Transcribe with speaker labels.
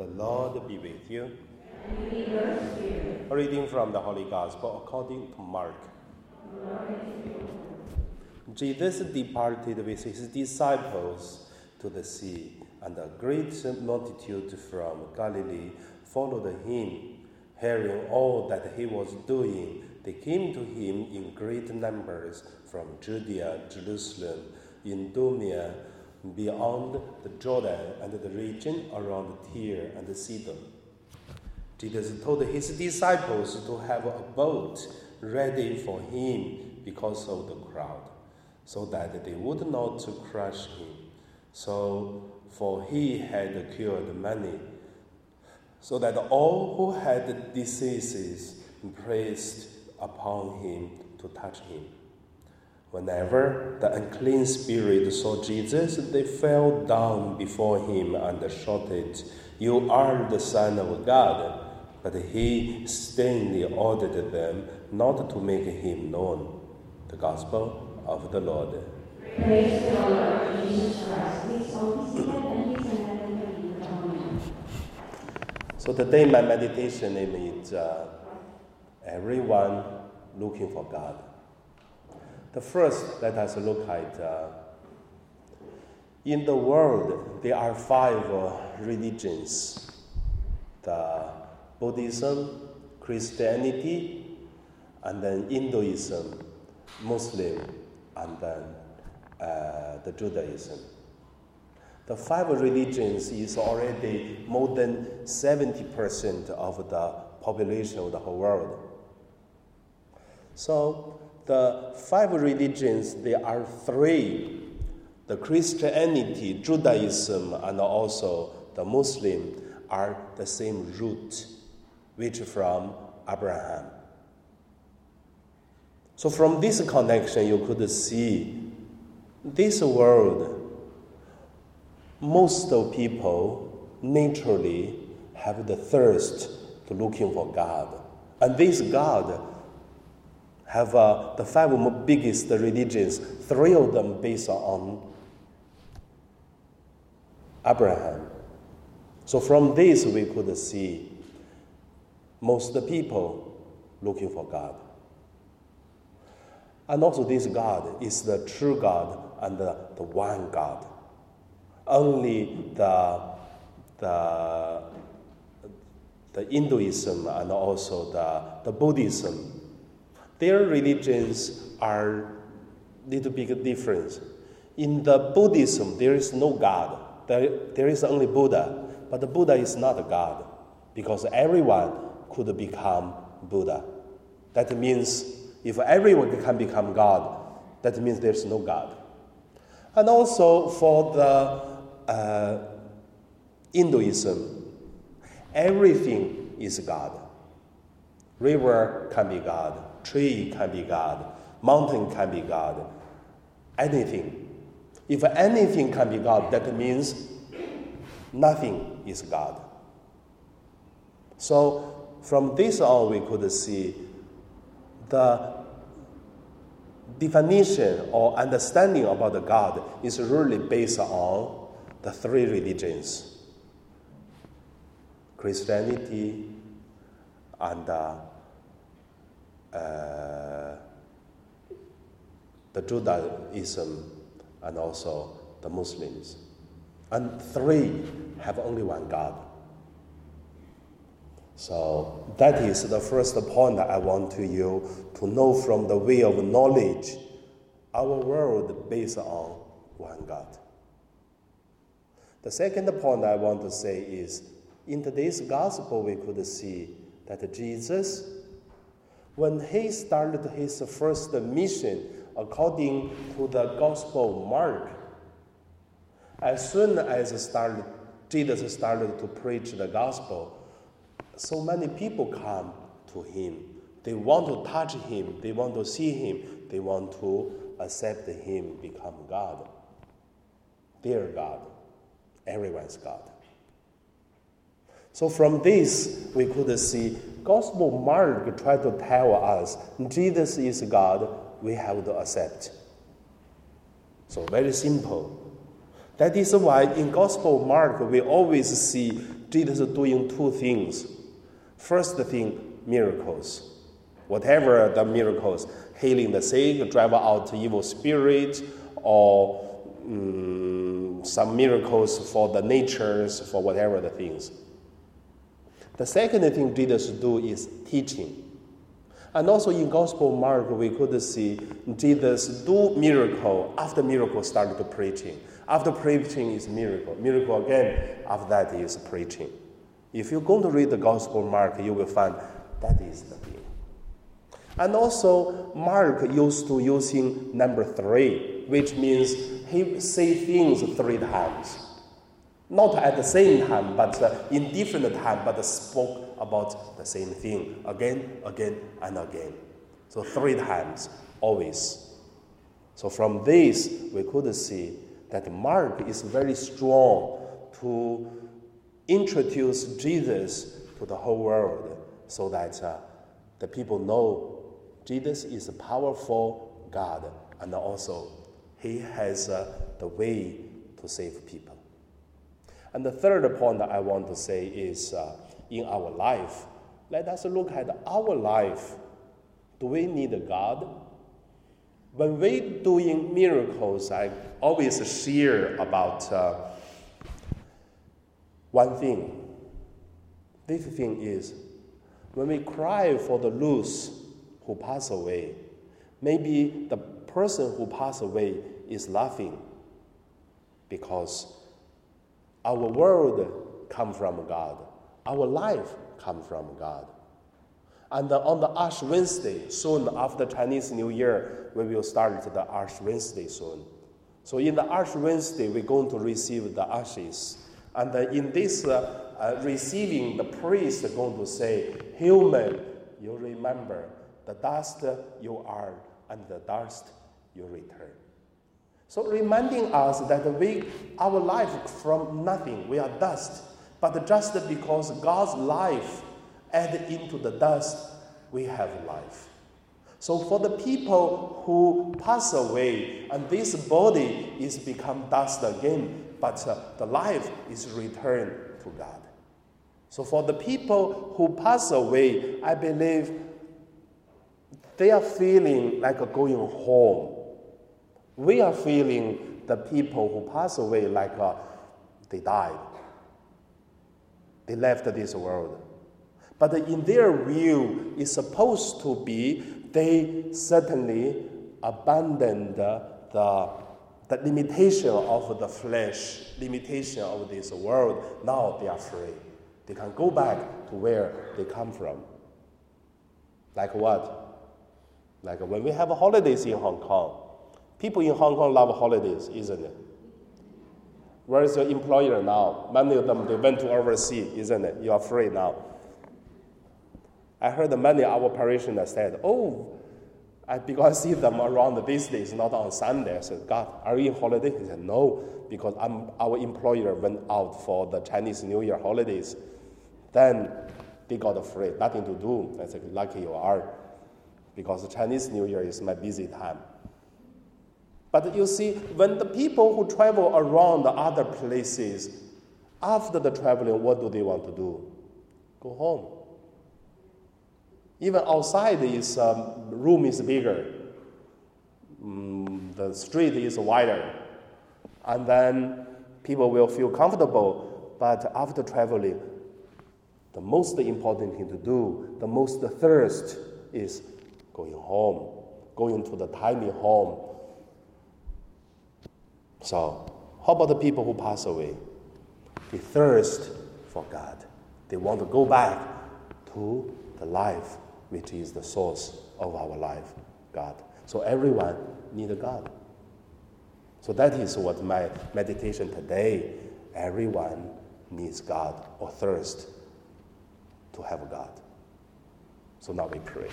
Speaker 1: The Lord be with you. With A reading from the Holy Gospel according to Mark. Jesus departed with his disciples to the sea, and a great multitude from Galilee followed him. Hearing all that he was doing, they came to him in great numbers from Judea, Jerusalem, Idumea, beyond the Jordan and the region around Tyre and Sidon. Jesus told his disciples to have a boat ready for him because of the crowd, so that they would not crush him. So, for he had cured many, so that all who had diseases pressed upon him to touch him. Whenever the unclean spirit saw Jesus, they fell down before him and shouted, You are the Son of God. But he sternly ordered them not to make him known. The Gospel of the Lord.
Speaker 2: Praise the Lord Jesus Christ. Please all and listen and read the Amen.
Speaker 1: So today my meditation name is uh, Everyone Looking for God. The first, let us look at uh, in the world there are five uh, religions: the Buddhism, Christianity, and then Hinduism, Muslim, and then uh, the Judaism. The five religions is already more than 70% of the population of the whole world. So the five religions, there are three the Christianity, Judaism, and also the Muslim are the same root, which from Abraham. So from this connection, you could see this world, most of people naturally have the thirst to looking for God. And this God have uh, the five biggest religions, three of them based on Abraham. So from this we could see most people looking for God. And also this God is the true God and the, the one God. Only the, the, the Hinduism and also the, the Buddhism their religions are little bit different. In the Buddhism, there is no God. There, there is only Buddha. But the Buddha is not a God because everyone could become Buddha. That means if everyone can become God, that means there's no God. And also for the uh, Hinduism, everything is God. River can be God, tree can be God, mountain can be God, anything. If anything can be God, that means nothing is God. So from this on, we could see the definition or understanding about the God is really based on the three religions Christianity and uh, uh, the Judaism and also the Muslims. And three have only one God. So that is the first point that I want to you to know from the way of knowledge. Our world based on one God. The second point I want to say is in today's gospel we could see that Jesus when he started his first mission, according to the Gospel Mark, as soon as started, Jesus started to preach the gospel, so many people come to him. They want to touch him, they want to see him, they want to accept him, become God. Their God, everyone's God. So from this, we could see Gospel Mark try to tell us Jesus is God, we have to accept. So very simple. That is why in Gospel Mark we always see Jesus doing two things. First thing, miracles. Whatever the miracles, healing the sick, drive out evil spirits, or um, some miracles for the natures, for whatever the things. The second thing Jesus do is teaching. And also in Gospel Mark, we could see Jesus do miracle after miracle started preaching. After preaching is miracle. Miracle again, after that is preaching. If you're going to read the Gospel Mark, you will find that is the thing. And also, Mark used to using number three, which means he say things three times. Not at the same time, but uh, in different time, but spoke about the same thing again, again, and again. So three times, always. So from this, we could see that Mark is very strong to introduce Jesus to the whole world so that uh, the people know Jesus is a powerful God and also he has uh, the way to save people. And the third point that I want to say is uh, in our life, let us look at our life. Do we need God? When we doing miracles, I always share about uh, one thing. This thing is when we cry for the loose who pass away, maybe the person who passed away is laughing because our world come from God. Our life come from God. And on the Ash Wednesday, soon after Chinese New Year, we will start the Ash Wednesday soon. So in the Ash Wednesday, we're going to receive the ashes. And in this uh, uh, receiving, the priest is going to say, Human, you remember, the dust you are, and the dust you return. So reminding us that we, our life from nothing, we are dust. But just because God's life added into the dust, we have life. So for the people who pass away and this body is become dust again, but uh, the life is returned to God. So for the people who pass away, I believe they are feeling like going home we are feeling the people who pass away like uh, they died. They left this world. But in their view, it's supposed to be they certainly abandoned the, the limitation of the flesh, limitation of this world. Now they are free. They can go back to where they come from. Like what? Like when we have holidays in Hong Kong, People in Hong Kong love holidays, isn't it? Where is your employer now? Many of them they went to overseas, isn't it? You are free now. I heard many of our parishioners said, "Oh, I, because I see them around these days, not on Sunday." I said, "God, are you in holiday?" He said, "No, because I'm, our employer went out for the Chinese New Year holidays. Then they got free, nothing to do." I said, "Lucky you are, because the Chinese New Year is my busy time." But you see, when the people who travel around the other places, after the traveling, what do they want to do? Go home. Even outside, is um, room is bigger, mm, the street is wider, and then people will feel comfortable. But after traveling, the most important thing to do, the most thirst, is going home, going to the tiny home so, how about the people who pass away? They thirst for God. They want to go back to the life which is the source of our life, God. So everyone needs God. So that is what my meditation today. Everyone needs God or thirst to have God. So now we pray.